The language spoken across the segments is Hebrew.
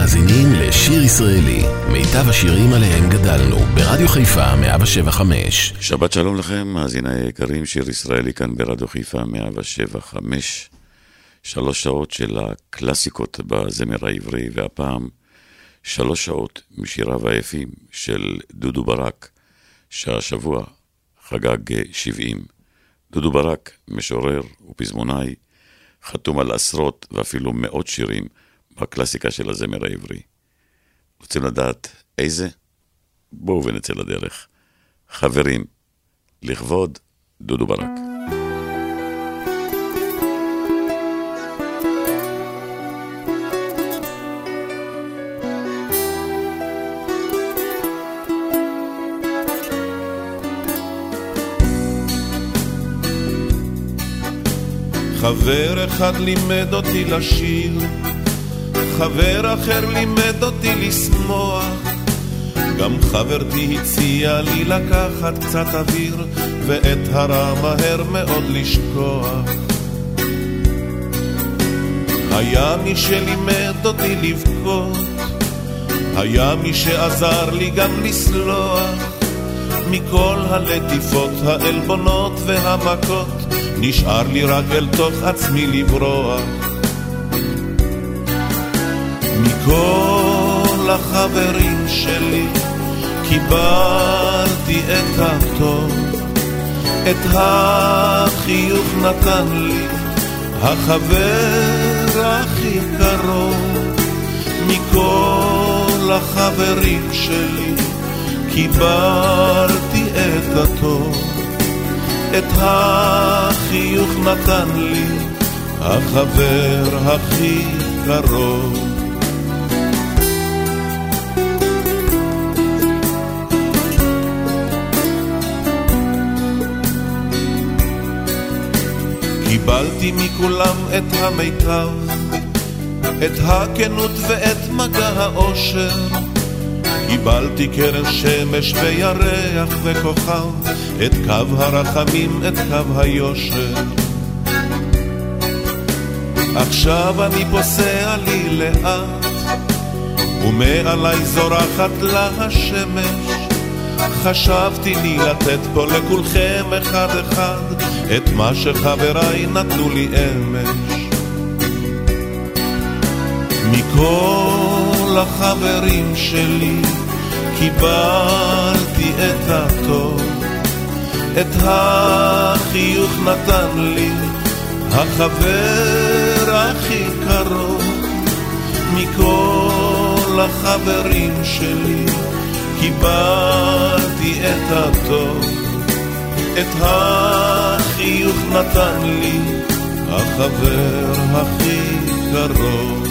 מאזינים לשיר ישראלי, מיטב השירים עליהם גדלנו, ברדיו חיפה 175. שבת שלום לכם, מאזיני היקרים, שיר ישראלי כאן ברדיו חיפה 175. שלוש שעות של הקלאסיקות בזמר העברי, והפעם שלוש שעות משיריו היפים של דודו ברק, שהשבוע חגג 70. דודו ברק, משורר ופזמונאי, חתום על עשרות ואפילו מאות שירים בקלאסיקה של הזמר העברי. רוצים לדעת איזה? בואו ונצא לדרך. חברים, לכבוד דודו ברק. חבר אחד לימד אותי לשיר, חבר אחר לימד אותי לשמוח, גם חברתי הציעה לי לקחת קצת אוויר, ואת הרע מהר מאוד לשכוח. היה מי שלימד אותי לבכות, היה מי שעזר לי גם לסלוח, מכל הלטיפות, העלבונות והמכות. נשאר לי רק אל תוך עצמי לברוח. מכל החברים שלי קיבלתי את הטוב, את החיוך נתן לי החבר הכי קרוב. מכל החברים שלי קיבלתי את הטוב. את החיוך נתן לי החבר הכי קרוב. קיבלתי מכולם את המיטב, את הכנות ואת מגע האושר. קיבלתי קרן שמש וירח וכוכב, את קו הרחמים, את קו היושר. עכשיו אני פוסע לי לאט, ומעלי זורחת לה השמש. חשבתי לי לתת פה לכולכם אחד אחד, את מה שחבריי נתנו לי אמש. מכל החברים שלי קיבלתי את הטוב, את החיוך נתן לי החבר הכי קרוב. מכל החברים שלי קיבלתי את הטוב, את החיוך נתן לי החבר הכי קרוב.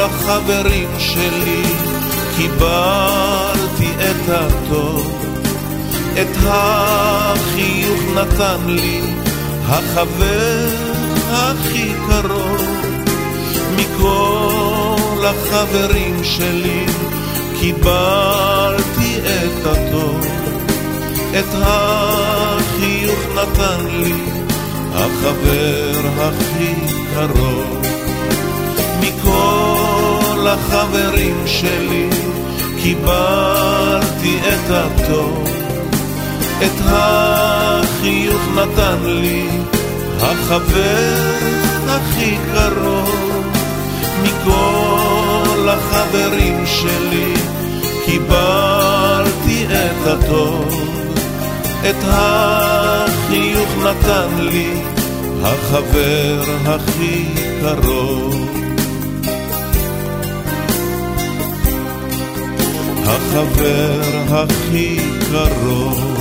החברים שלי קיבלתי הטוב, את החיוך נתן לי החבר הכי קרוב. מכל החברים שלי קיבלתי את הטוב, את החיוך נתן לי החבר הכי קרוב. מכל החברים שלי קיבלתי את הטוב, את החיוך נתן לי החבר הכי קרוב. מכל החברים שלי קיבלתי את הטוב, את החיוך נתן לי החבר הכי קרוב. החבר הכי קרוב.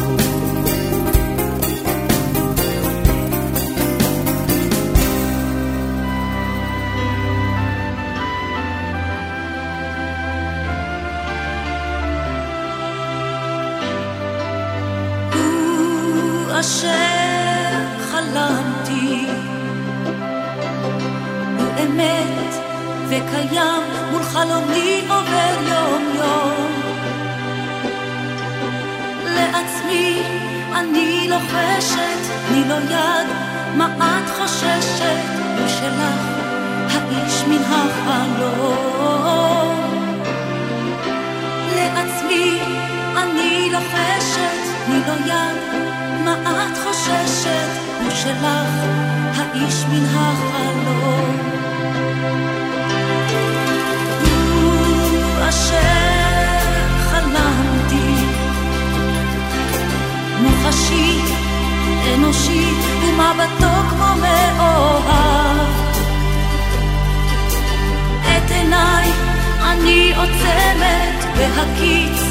אני עוצמת, בהקיץ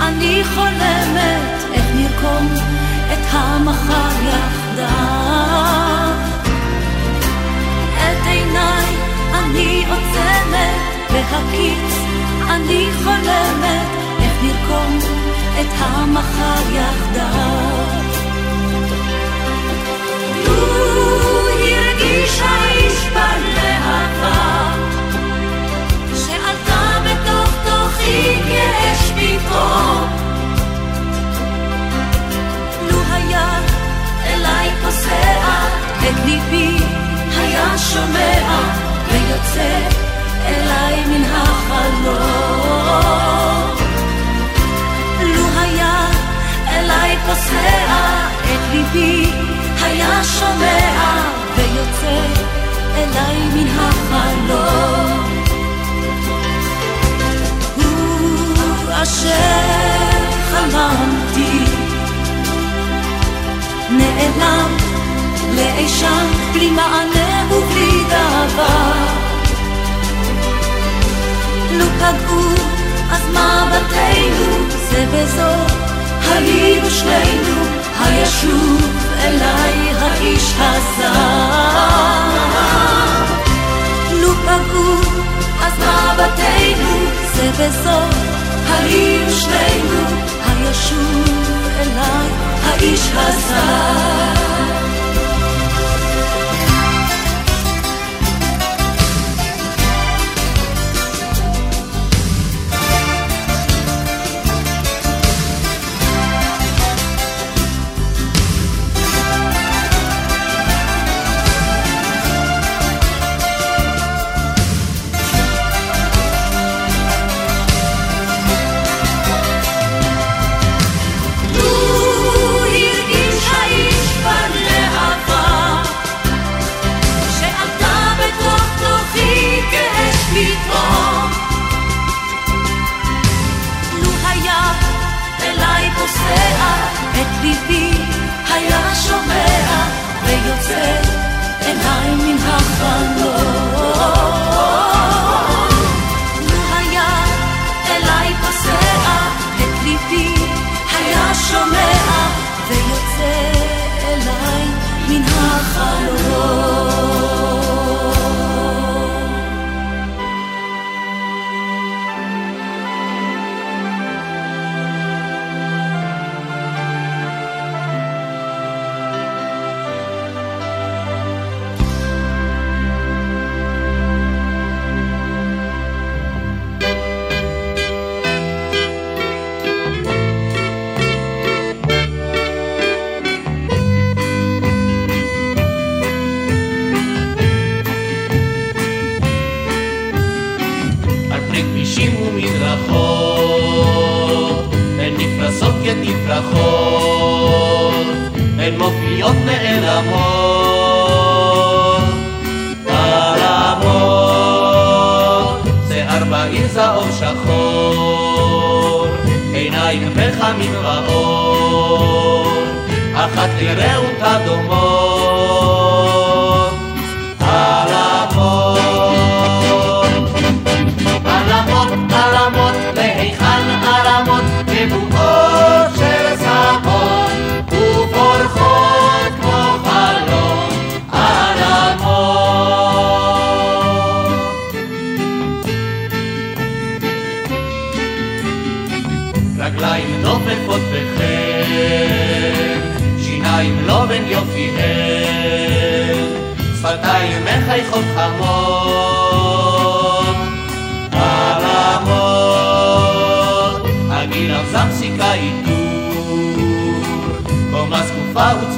אני חולמת, איך נרקום את המחר יחדיו. את עיניי אני עוצמת, בהקיץ אני חולמת איך נרקום את המחר יחדיו. לו הרגיש האיש בלהבה כאש פתאום לו היה אליי פוסע את ליבי היה שומע ויוצא אליי מן החלום. לו היה אליי פוסע את ליבי, היה שומע ויוצא אליי מן החלום. אשר חלמתי נעלם לאי שם בלי מענה ובלי דבר לו פגעו, אז מבטנו זה בזו, היינו שנינו, הישוב אליי האיש הזר. לו פגעו, אז מבטנו זה בזו, היינו שנינו, הישוב אליי האיש הזר.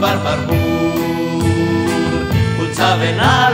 Baltzbar barbur, bultza benar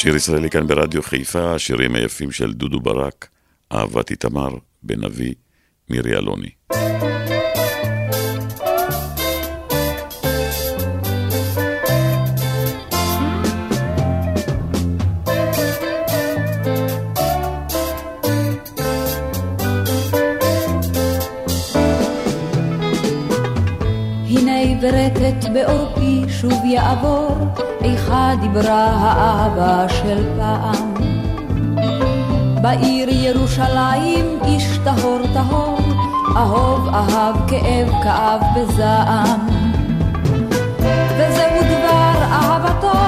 שיר ישראלי כאן ברדיו חיפה, השירים היפים של דודו ברק, אהבת איתמר, בן אבי, מירי אלוני. הנה עברתת בעורפי שוב יעבור, איכה דיברה האהבה של פעם. בעיר ירושלים איש טהור טהור, אהוב אהב כאב כאב בזעם. וזהו דבר אהבתו,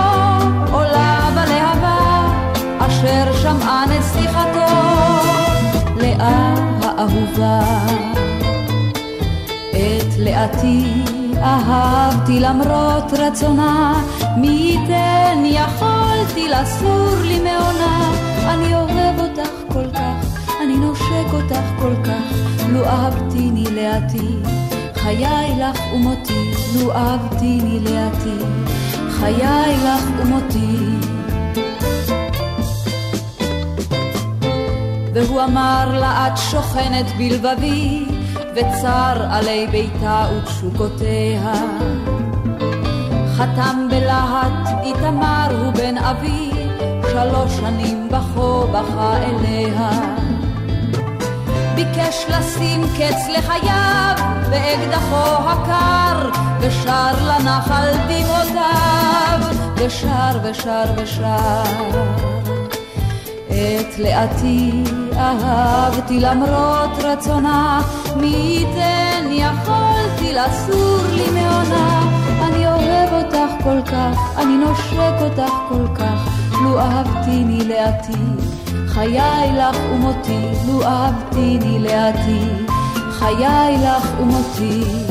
עולה בלהבה, אשר שמעה נסיכתו, לאה האהובה. את לאתי אהבתי למרות רצונה, מי ייתן יכולתי לסור לי מעונה. אני אוהב אותך כל כך, אני נושק אותך כל כך, לו אהבתיני לאתי, חיי לך ומותי, לו אהבתיני לאתי, חיי לך ומותי. והוא אמר לה את שוכנת בלבבי וצר עלי ביתה ותשוקותיה. חתם בלהט איתמר הוא בן אבי, שלוש שנים בכו בכה אליה. ביקש לשים קץ לחייו באקדחו הקר, ושר לנחל דמעותיו, ושר ושר ושר. את לאתי אהבתי למרות רצונה, מי ייתן יכולתי לסור לי מעונה. אני אוהב אותך כל כך, אני נושק אותך כל כך, לו אהבתיני לאתי, חיי לך ומותי, לו אהבתיני לאתי, חיי לך ומותי.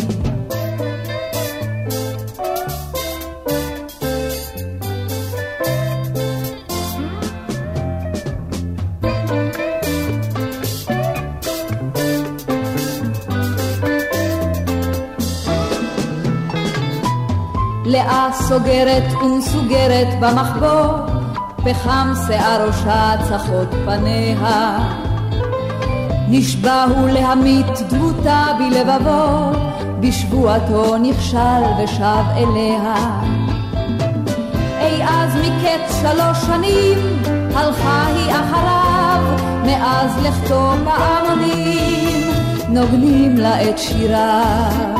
סוגרת ומסוגרת במחבוא, פחם שיער ראשה צחות פניה. נשבע הוא להמית דמותה בלבבו, בשבועתו נכשל ושב אליה. אי אז מקץ שלוש שנים, הלכה היא אחריו, מאז לכתו פעמונים, נוגנים לה את שיריו.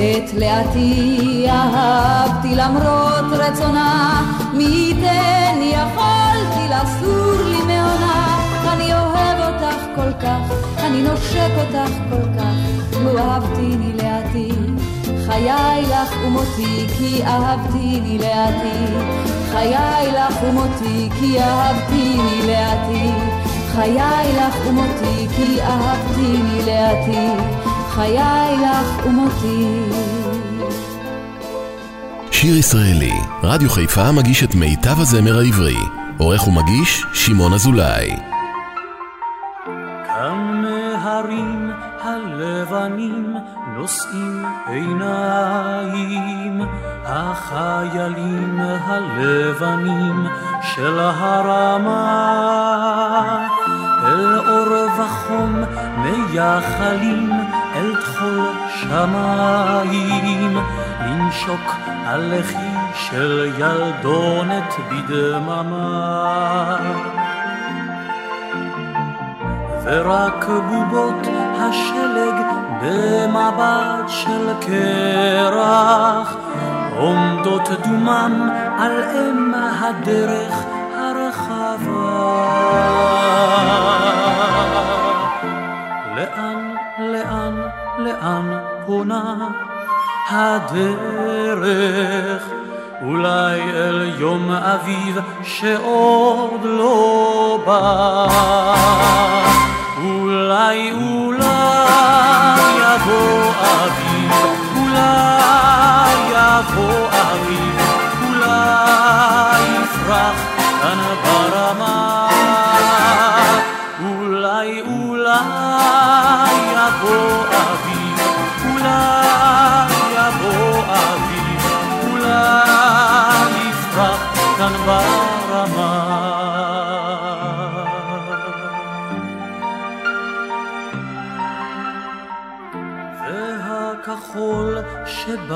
את לאתי אהבתי למרות רצונה, מי ייתן יכולתי לסור לי מעונה. אני אוהב אותך כל כך, אני נושק אותך כל כך, לו אהבתיני לאתי. חיי לך ומותי כי אהבתיני לאתי. חיי לך ומותי כי אהבתיני לאתי. חיי לך ומותי כי אהבתיני לאתי. חיי לך ומותי. שיר ישראלי, רדיו חיפה מגיש את מיטב הזמר העברי. עורך ומגיש, שמעון אזולאי. כאן מהרים הלבנים נושאים עיניים, החיילים הלבנים של הרמה. אל אור וחום מייחלים אל תחול שמיים, לנשוק על לחי של ילדונת בדממה. ורק בובות השלג במבט של קרח עומדות דומם על אם הדרך פונה הדרך? אולי אל יום אביב שעוד לא בא. אולי, אולי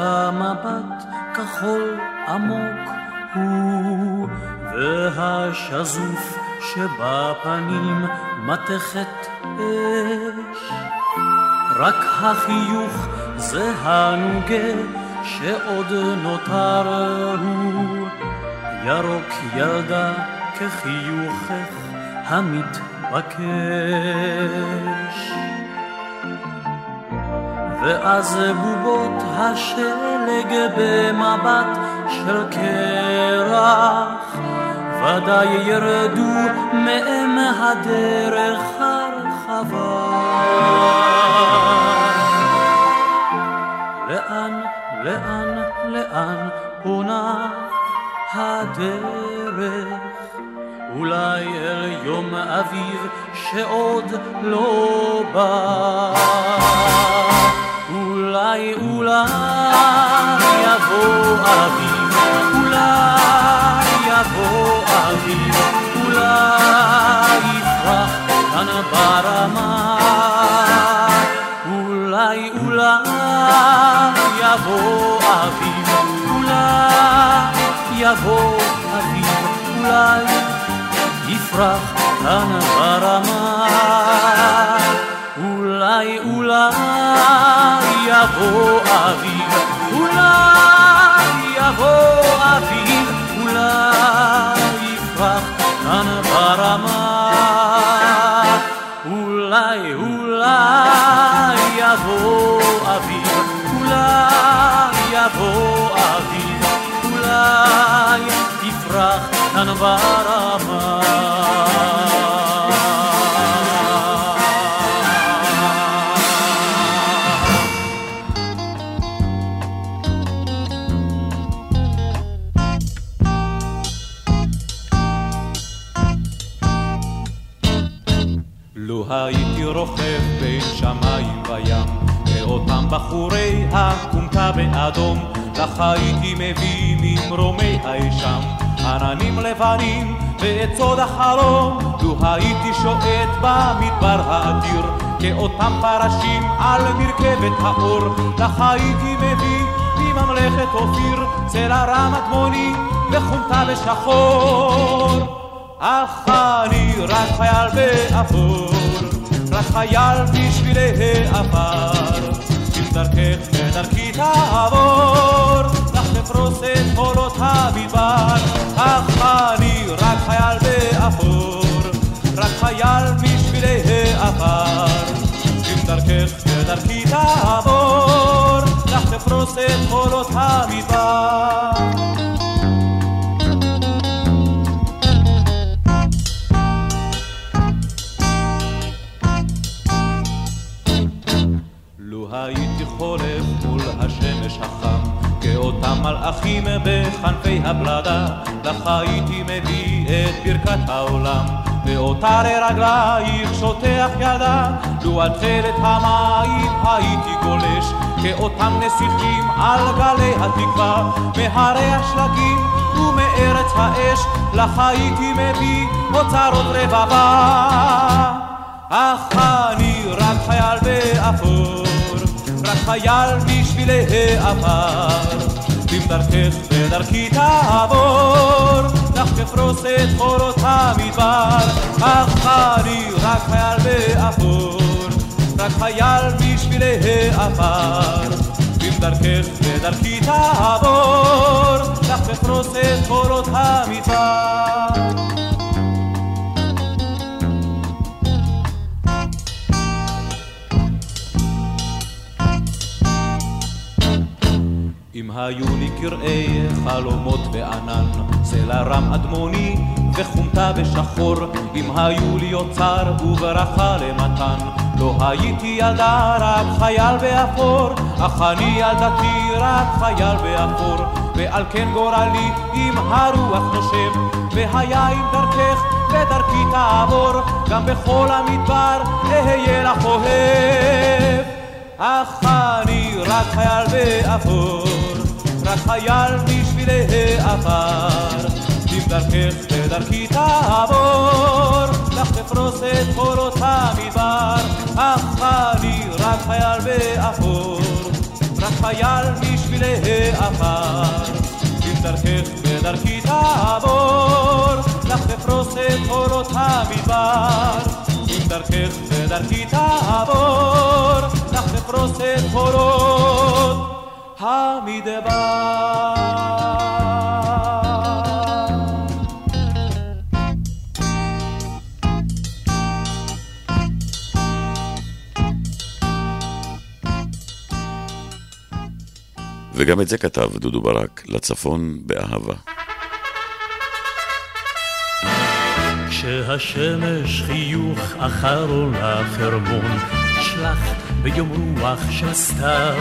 שבמבט כחול עמוק הוא, והשזוף שבפנים מתכת אש. רק החיוך זה הנוגה שעוד נותר הוא, ירוק ילדה כחיוכך המתבקש. ואז בובות השלג במבט של קרח, ודאי ירדו מאם הדרך הרחבה. לאן, לאן, לאן פונה הדרך? אולי אל יום אביב שעוד לא בא. אולי, אולי יבוא אביב, אולי יבוא אביב, אולי יפרח כאן ברמה. אולי, אולי יבוא אביב, אולי יבוא אביב, אולי יפרח כאן ברמה. אולי, אולי יבוא אביב, אולי יבוא אביב, אולי יפרח כאן ברמה. אולי, אולי יבוא אביב, אולי יבוא אביב, אולי יפרח כאן ברמה. בחורי הכומתה באדום, לך הייתי מביא ממרומי האשם, עננים לבנים ואת סוד החלום, לו הייתי שועט במדבר האדיר, כאותם פרשים על מרכבת האור, לך הייתי מביא מממלכת אופיר, צלע רמת-מוני וחומתה בשחור. אך אני רק חייל באפור, רק חייל בשבילי העפר. אם דרכך ודרכי תעבור, לך תפרוס את חולות המדבר. אך אני רק חייל באפור, רק חייל בשבילי העפר. אם דרכך ודרכי תעבור, לך תפרוס את חולות המדבר. המלאכים בכנפי הבלדה, לך הייתי מביא את ברכת העולם. באותה לרגלייך שוטח ידה, לו על תכלת המים הייתי גולש, כאותם נסיכים על גלי התקווה, מהרי השלגים ומארץ האש, לך הייתי מביא אוצרות רבבה. אך אני רק חייל באפור, רק חייל בשבילי העפר. אם דרכך בדרכי תעבור, לך תפרוס את חורות המדבר, אך אני רק חייל באפור, רק חייל בשבילי העפר. אם דרכך בדרכי תעבור, לך תפרוס את חורות המדבר. אם היו לי קרעי חלומות בענן, סלע רם אדמוני וחומתה בשחור, אם היו לי אוצר וברכה למתן, לא הייתי ילדה רק חייל באפור, אך אני ילדתי רק חייל באפור, ועל כן גורלי אם הרוח נושב, והיה אם דרכך ודרכי תעבור, גם בכל המדבר אהיה לך אוהב. אך אני רק חייל באפור, רק חייל בשבילי העפר. אם דרכך בדרכי תעבור, לך תפרוס את חורות המדבר. אך אני רק חייל באפור, רק חייל בשבילי העפר. אם דרכך בדרכי תעבור, לך תפרוס את חורות המדבר. אם דרכך בדרכי תעבור, לך תפרוס את חורות המדבר. וגם את זה כתב דודו ברק, לצפון באהבה. כשהשמש חיוך אחר עולה חרמון, שלח ביום רוח של סתיו,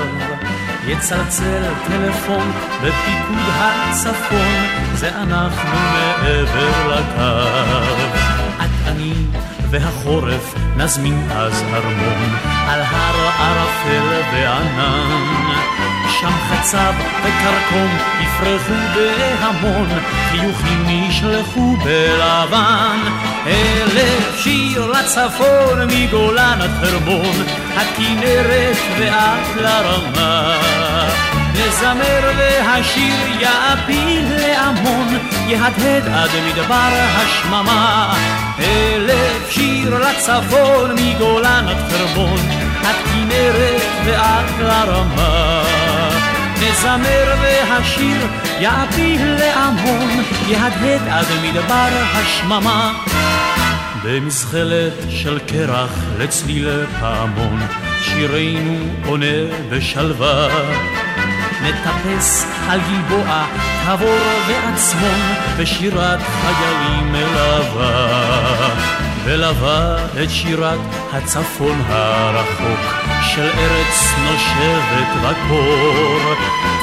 יצלצל טלפון בפיקוד הצפון, זה אנחנו מעבר לקו. את אני והחורף נזמין אז הרמון, על הר ערפל וענן. שם חצב וקרקום יפרחו בהמון, חיוכים נשלחו בלבן. אלף שיר לצפון מגולן עד חרמון, הכנרת ועד לרמה. נזמר והשיר יעפיל להמון, יהדהד עד מדבר השממה. אלף שיר לצפון מגולן עד חרמון, עד כנרת ועד לרמה. נזמר והשיר יעפיל להמון, יהדהד עד מדבר השממה. במזחלת של קרח לצליל פעמון, שירנו עונה בשלווה. נטפס על גלבוע, תבור ועצמון, בשירת חיילים מלווה. ולווה את שירת הצפון הרחוק של ארץ נושבת בקור.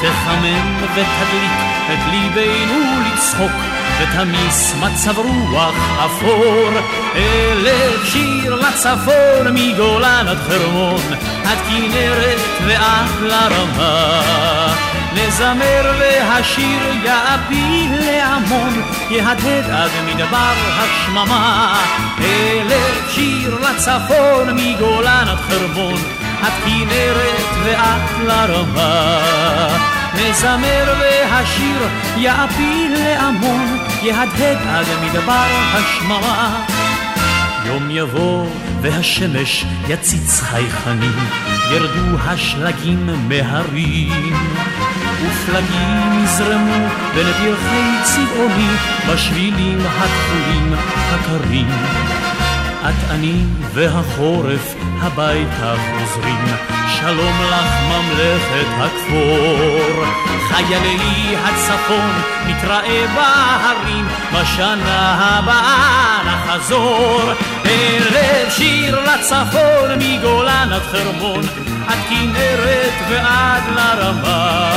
תחמם ותדליק את ליבנו לצחוק ותמיס מצב רוח אפור. אלף שיר לצפון מגולן עד חרמון, עד כנרת ועד לרמה. נזמר והשיר יעפיל להמון, יהדהד עד מדבר השממה. אלף שיר לצפון מגולן עד חרמון, עד כנרת ועד לרמה. נזמר והשיר יעפיל להמון, יהדהד עד מדבר השממה. יום יבוא והשמש יציץ חייכנים, ירדו השלגים מהרים. ופלגים יזרמו בין פרחי צבעוני בשבילים התכולים הקרים. את אני והחורף הביתה חוזרים, שלום לך ממלכת הכפור. חיילי הצפון נתראה בהרים, בשנה הבאה נחזור. ערב שיר לצפון מגולן עד חרמון, עד כנרת ועד לרמה.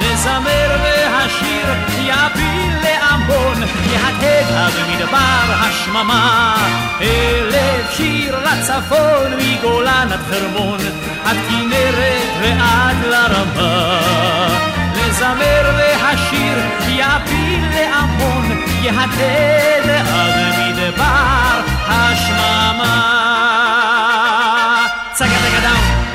לזמר והשיר יפיל להמון, יהדהד במדבר השממה. אלף שיר לצפון, מגולן עד חרמון, עד כנרת ועד לרמה. לזמר והשיר יפיל להמון, יהדהד עד מדבר השממה. צגה צגה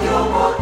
דאון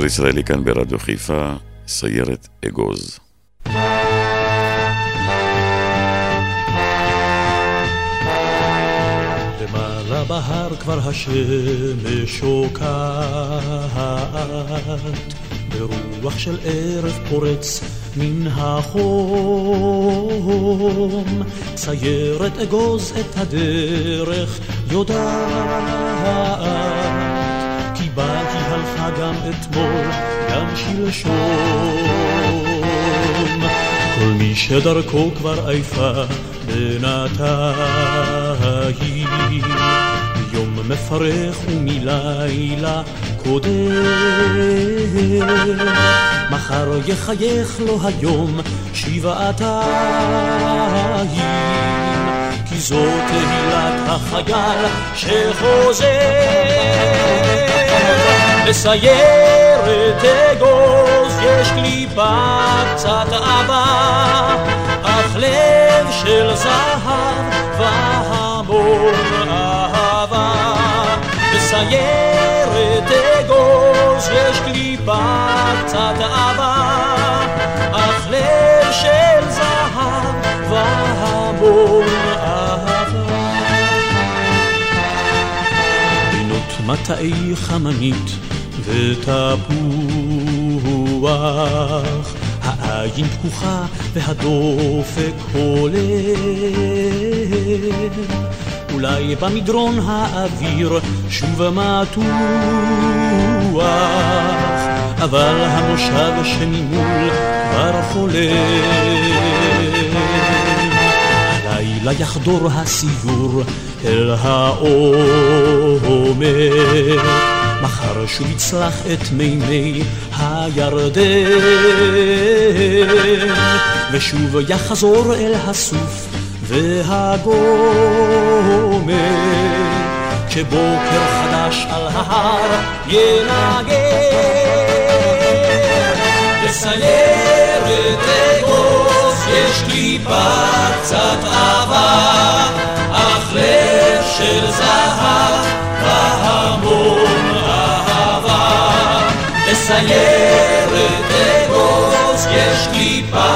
שיר ישראלי כאן ברדיו חיפה, סיירת אגוז. בהר כבר השמש שוקעת, ברוח של ערב פורץ מן החום, סיירת אגוז את הדרך יודעת. הלכה גם אתמול, גם שלשום. כל מי שדרכו כבר עייפה בינתיים, יום מפרך ומלילה קודם. מחר יחייך לו היום שבעתיים, כי זאת תהילת החייל שחוזר. בסיירת אגוז יש קליפה קצת אהבה, אך לב של זהב והמון אהבה. בסיירת אגוז יש קליפה קצת אהבה, אך לב של זהב והמון מטעי חמנית ותפוח, העין פקוחה והדופק הולם. אולי במדרון האוויר שוב מתוח, אבל המושב שממול כבר חולם. הלילה יחדור הסיור אל העומר. מחר שוב יצלח את מימי הירדן, ושוב יחזור אל הסוף והגומר, כשבוקר חדש על ההר. בסיירת אגוז קליפה קצת אהבה, אך לב של זהב והמון אהבה. בסיירת אגוז יש קליפה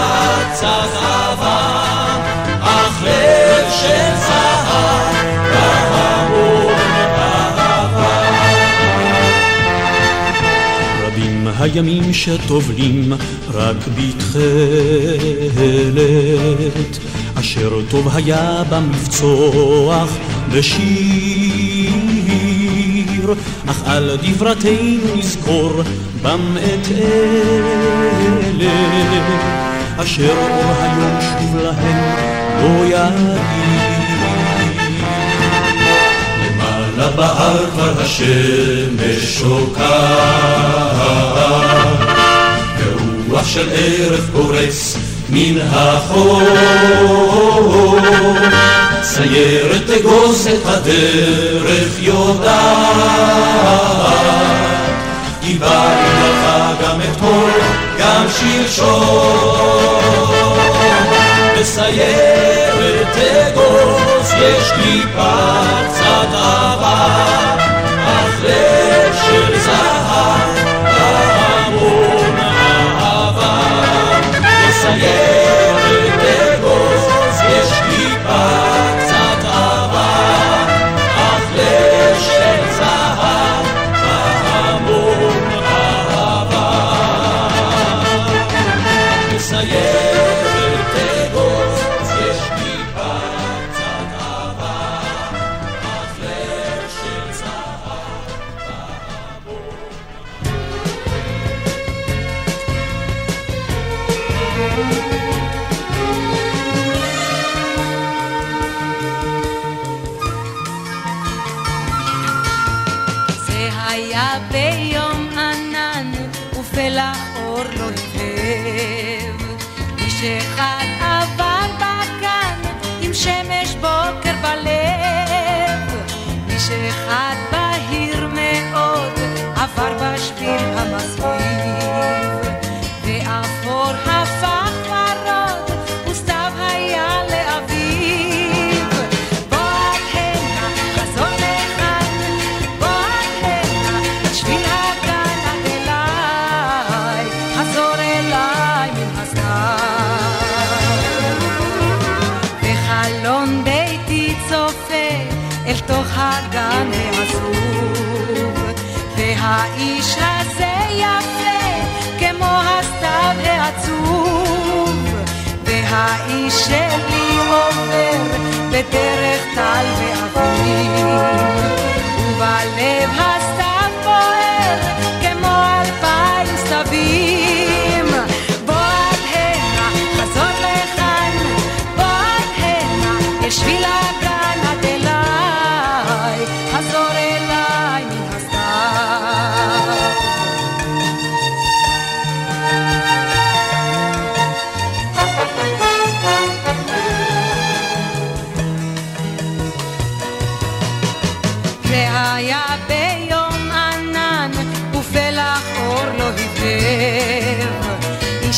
קצת אהבה, אך לב של זהב הימים שטובלים רק בתכלת, אשר טוב היה במבצוח בשיר, אך על דברתנו נזכור בם את אלה, אשר אור היום שוב להם לא יאיר. בהר כבר השמש שוקעת, ורוח של ערב פורץ מן החור. סיירת אגוז את הדרך יודעת, קיבלנו לך גם אתמול, גם שלשום. בסיירת אגוז יש קליפה קצת אהבה, אך לב של זהב והמון אהבה. בסיירת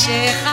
שחיים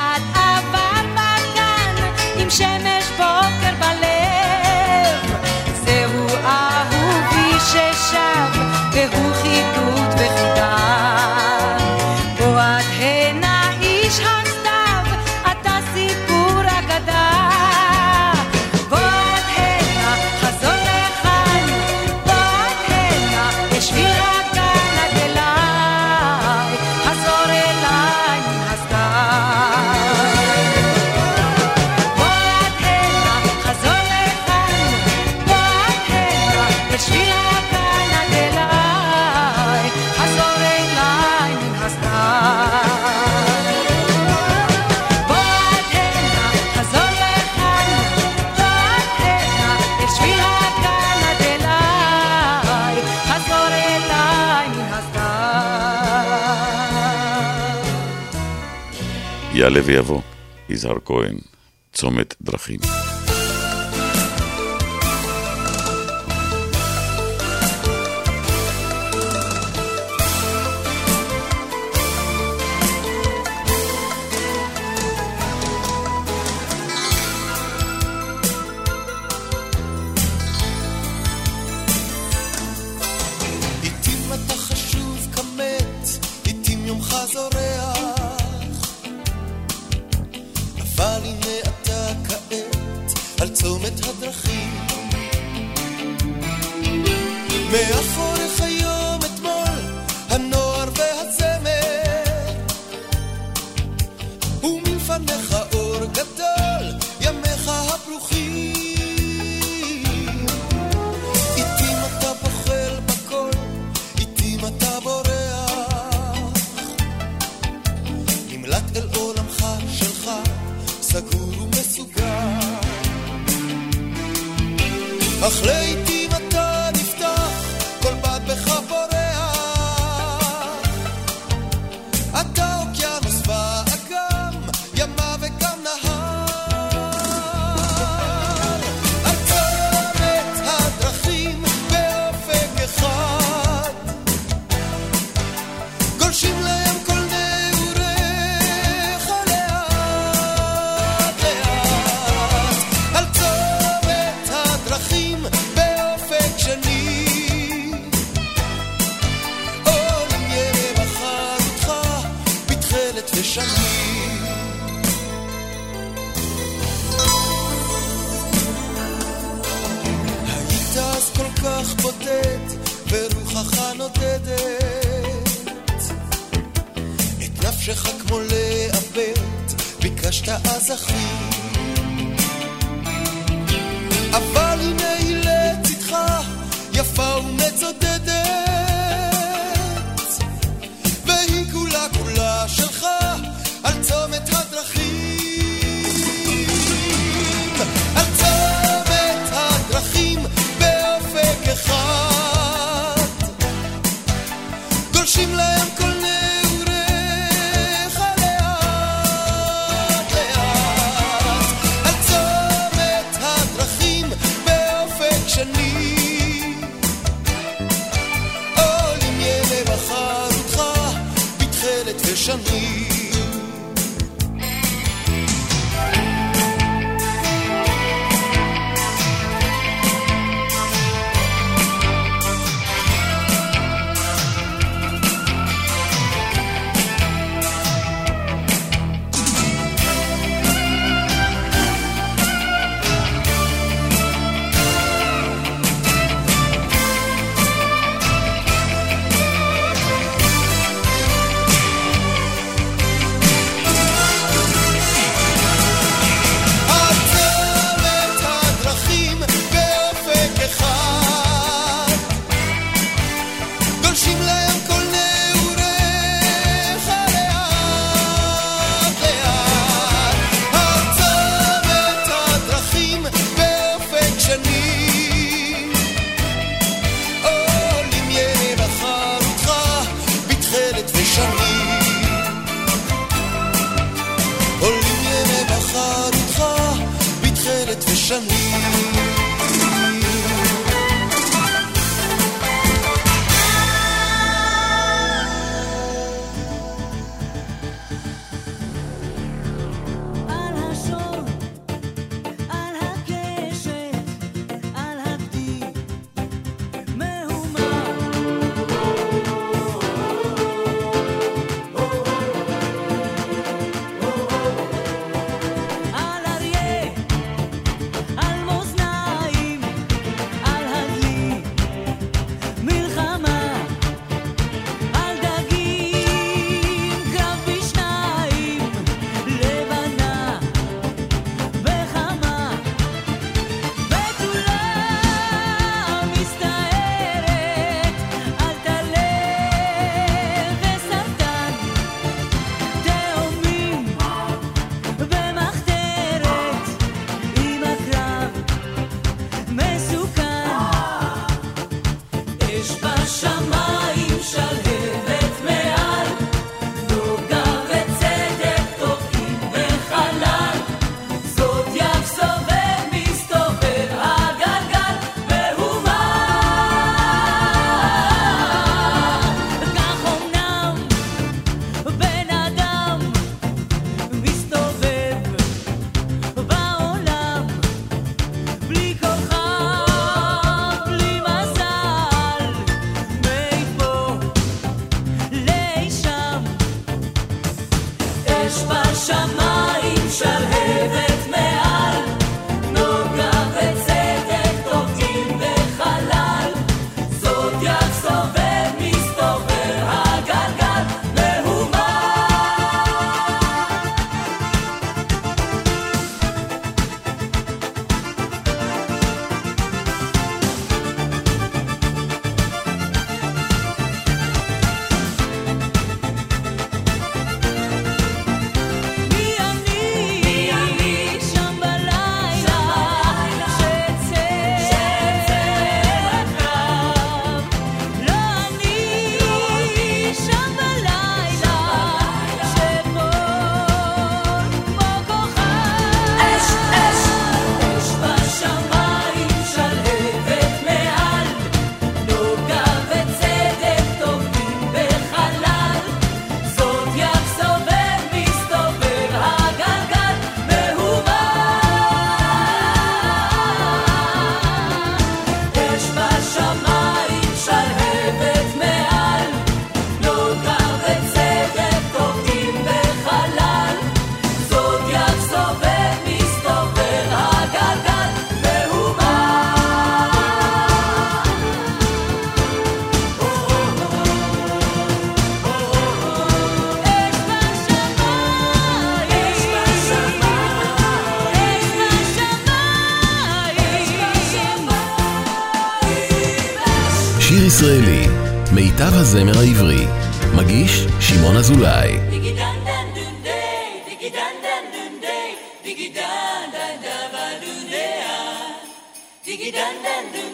יעלה ויבוא, יזהר כהן, צומת דרכים. לפניך אור גדול, ימיך הפרוחים. עתים אתה בוחל בכל, עתים אתה בורח. נמלט אל עולמך שלך, סגור ומסוגר. אך לעתים השתאה זכו ושנים dun dun.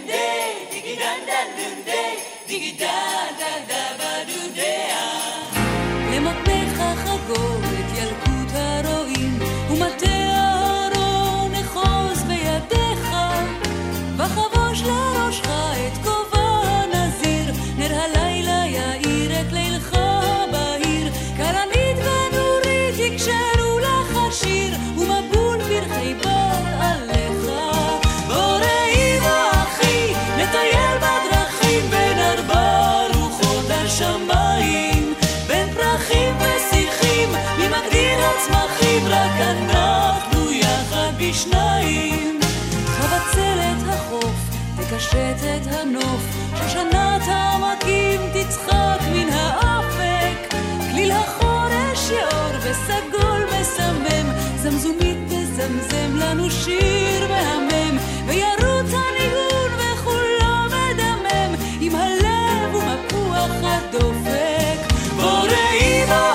תקשט את הנוף, שושנת העמקים תצחק מן האופק, כליל החורש יאור וסגול מסמם, זמזומית תזמזם לנו שיר מהמם, וירוץ הניגון וכולו מדמם, עם הלב ומפוח הדופק. בוא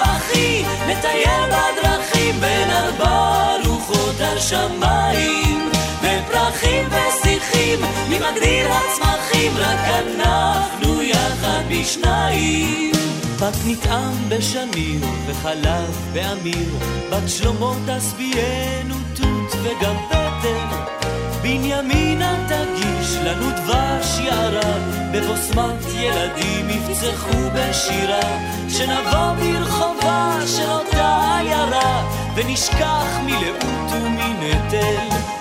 אחי, נטייל בדרכים בין ארבע רוחות השמיים, בין פרחים ושיחים, מי מגדיר הצמחים, רק אנחנו יחד בשניים. בת נטעם בשמיר וחלב באמיר, בת שלמה תשביענו תות וגם פטר. בנימינה תגיש לנו דבש יערה, בבוסמת ילדים יפצחו בשירה, שנבוא ברחובה של אותה עיירה, ונשכח מלאות ומנטל.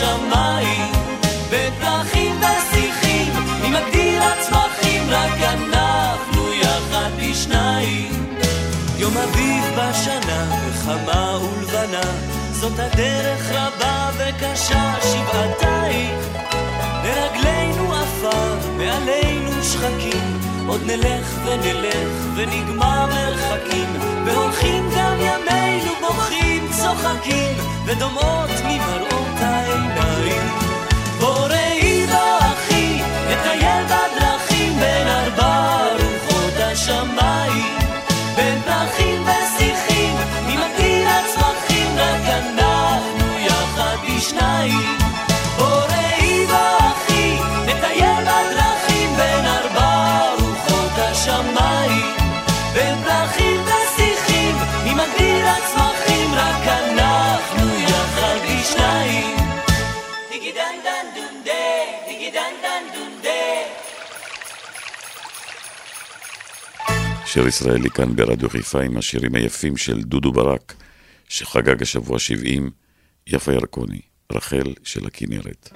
השמיים, בין פרחים ושיחים, מי הצמחים, רק אנחנו יחד בשניים. יום אביב בשנה, וחמה ולבנה, זאת הדרך רבה וקשה שבעתיים. לרגלינו עפר, מעלינו שחקים, עוד נלך ונלך ונגמר מרחקים, והולכים גם ימינו בוכים, צוחקים, ודומעות ממראות thay đời. שיר ישראלי כאן ברדיו חיפה עם השירים היפים של דודו ברק, שחגג השבוע 70, יפה ירקוני, רחל של הכנרת.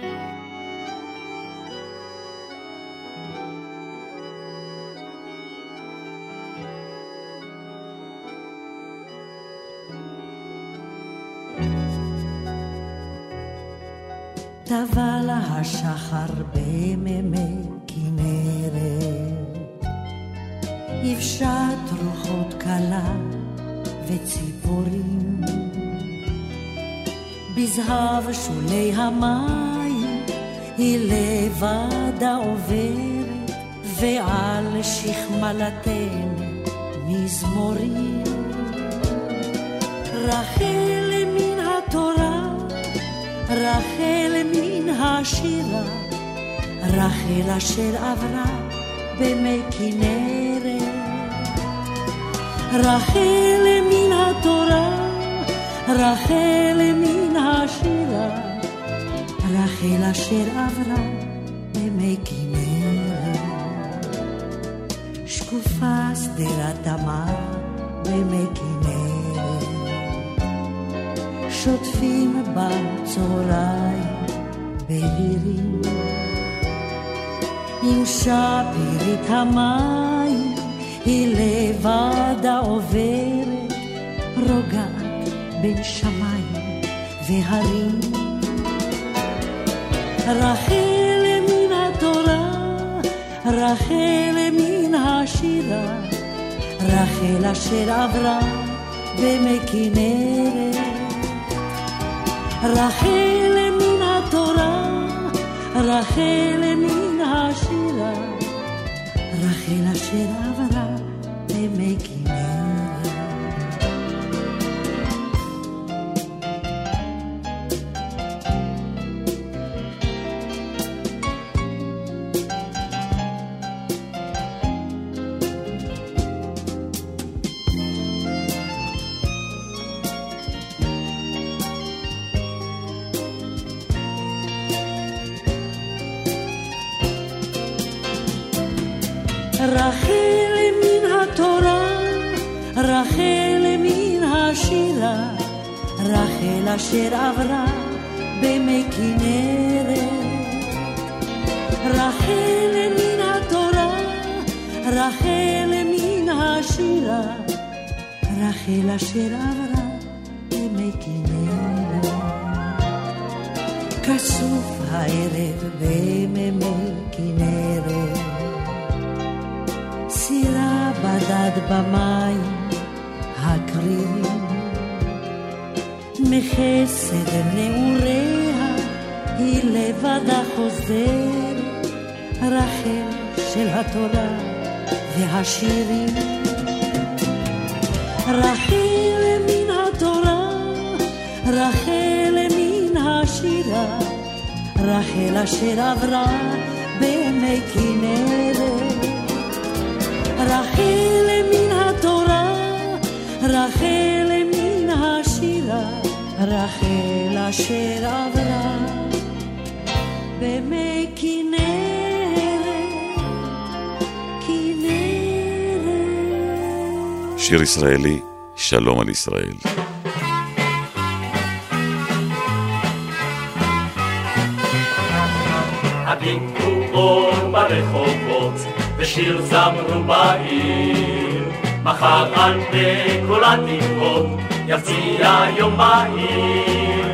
טבע לה השחר במימי רוחות קלה וציפורים, בזהב שולי המים היא לבדה עוברת, ועל שכמלתן מזמורים. רחל מן התורה רחל מן השירה, רחל אשר עברה כנרת. רחל מן התורה, רחל מן השירה, רחל אשר עברה במי כנרת. שקופה שדרת תמר במי כנרת. שוטפים בצהריים בהירים. עם שפירית המים היא לבדה עוברת, רוגעת בין שמיים והרים. רחל מן התורה, רחל מן השירה, רחל אשר עברה במי כנרת. רחל רחל מן השירה, רחל אשר עברה רחל מן התורה, רחל מן השירה, רחל אשר עברה במי כנרת. רחל מן התורה, רחל מן השירה, רחל אשר עברה במי כנרת. כסוף הערב במימי כנרת. בדד במים הקרירים, מחסד נעוריה היא לבדה חוזרת, רחל של התורה והשירים. רחל מן התורה, רחל מן השירה, רחל אשר עברה במי כנרת. רחל מן התורה, רחל מן השירה, רחל אשר עברה במי כנרת, כנרת. שיר ישראלי, שלום על ישראל. הדליקו אור ברחובות, ושיר זמרו בעיר. מחר על כל התקוות, יפציע יום בהיר.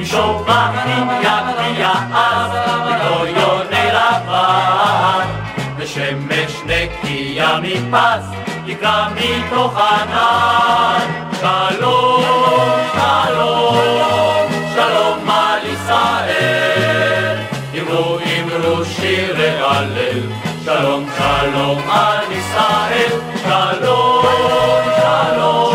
משובחים יגיע אז, לקרוא יוני לבן. ושמש נקייה מפס, יקרא מתוך ענן. שלום, שלום, שלום על ישראל. אמרו אמרו שירי הלל, שלום שלום על ישראל, שלום שלום,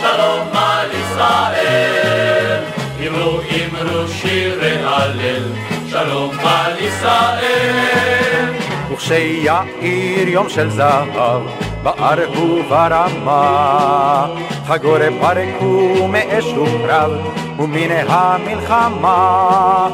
שלום על ישראל. אמרו אמרו שירי הלל, שלום על ישראל. וכשיאיר יום של זהב, בער וברמה, חגור פרקו מאש וקרב, ומן המלחמה.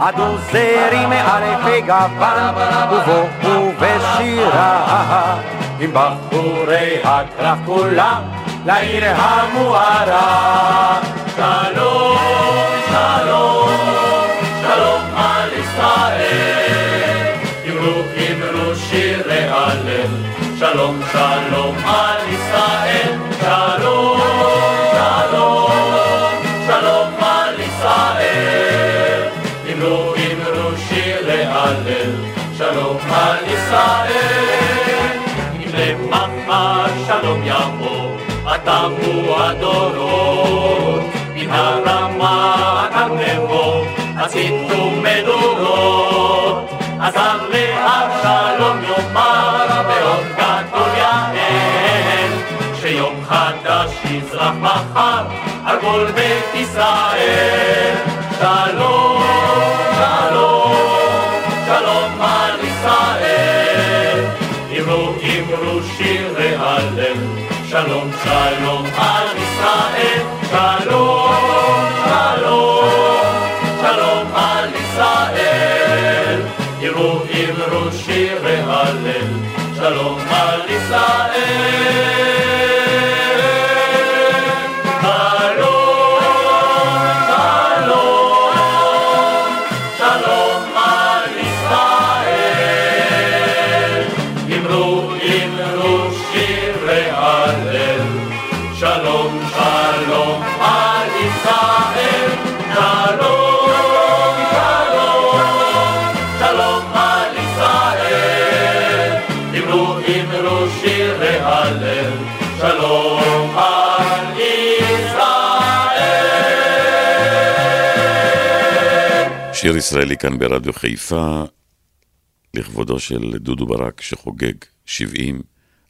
עדו זרים מערפי גוון, ובואו בשירה, עם בחורי הכרך כולם, לעיר המוארה. שלום, שלום, שלום על ישראל. אמרו, אמרו שירי הלל, שלום, שלום על ישראל. שלום יבוא, עתמו הדורות. מן הרמה עד נבו, הציתו מדורות. עזר לאבשלום יאמר, ועוד גדול יעל, שיום חדש יזרח מחר על כל בית ישראל. שלום, שלום, שלום על ישראל. שלום, ישראלי כאן ברדיו חיפה, לכבודו של דודו ברק שחוגג 70,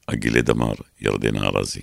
עגילי דמר, ירדנה ארזי.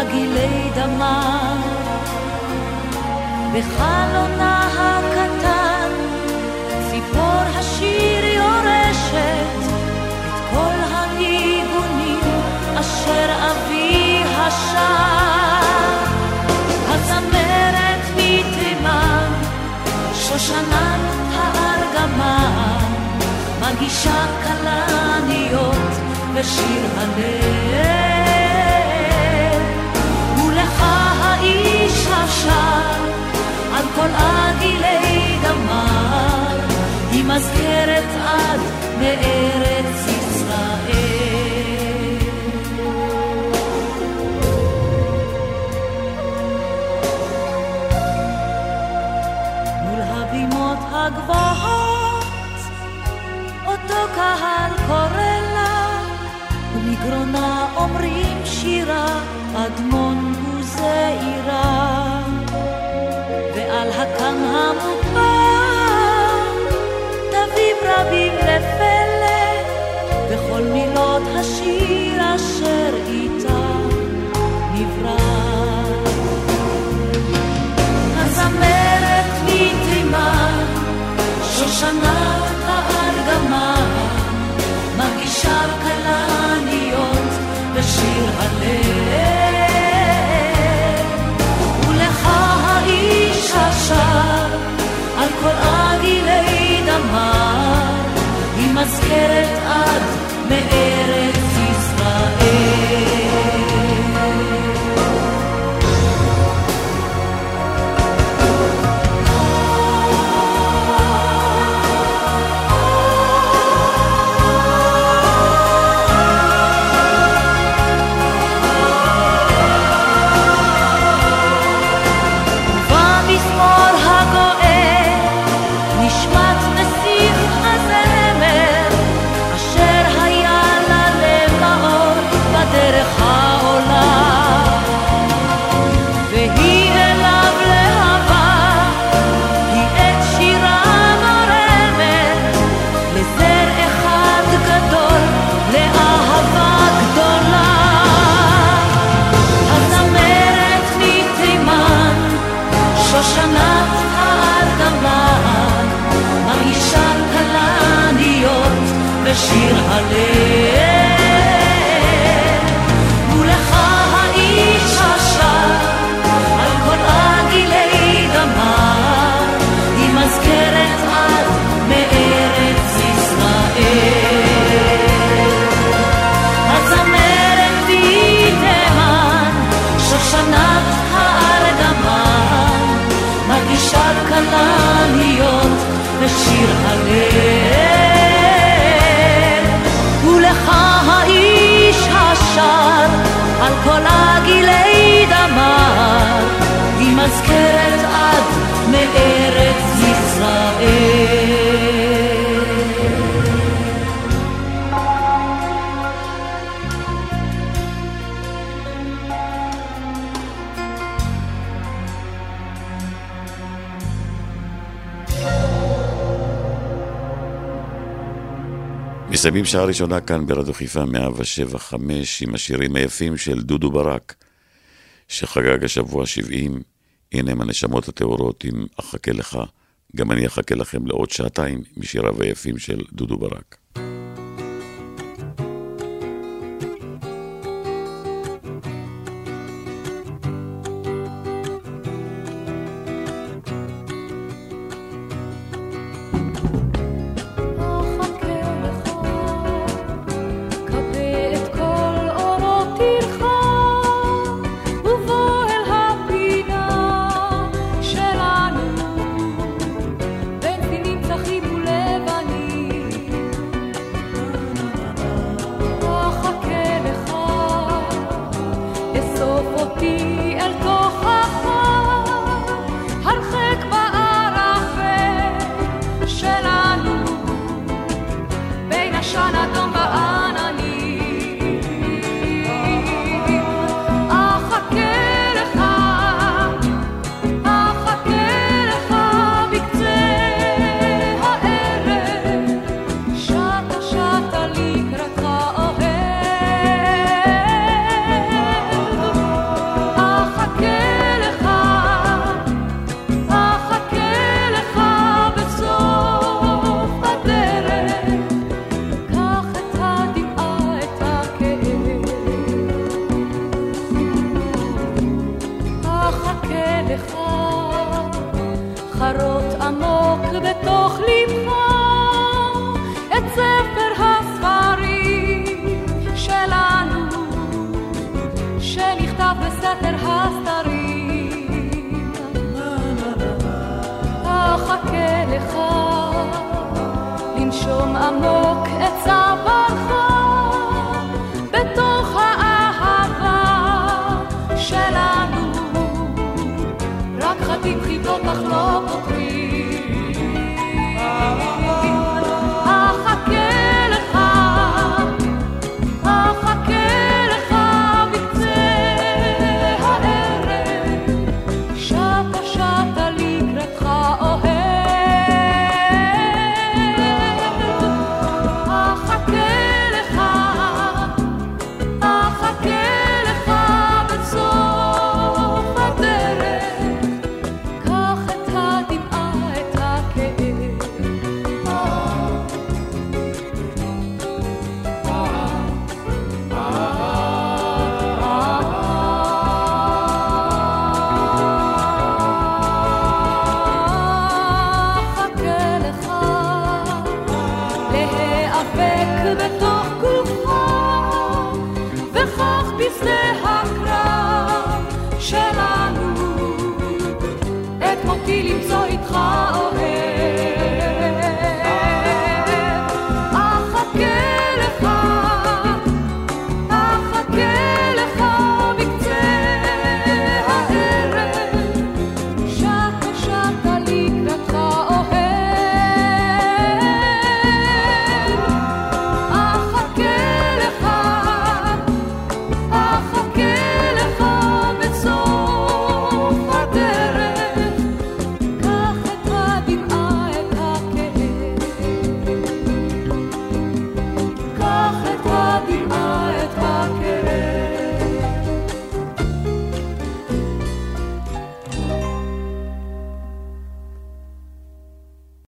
כל עגילי דמה. בחלונה הקטן, ציפור השיר יורשת, את כל הניגונים אשר אבי השר. הזמרת מתימן שושנת הארגמן, מגישה כלניות ושיר הלב. השר על כל עגילי דמר, היא מזכרת עד מארץ ישראל. השיר אשר איתה מזכרת עד מארץ ושיר הלב. מסיימים שעה ראשונה כאן ברדיו חיפה 107.5 עם השירים היפים של דודו ברק, שחגג השבוע 70, הנה הם הנשמות הטהורות, אם אחכה לך, גם אני אחכה לכם לעוד שעתיים משיריו היפים של דודו ברק.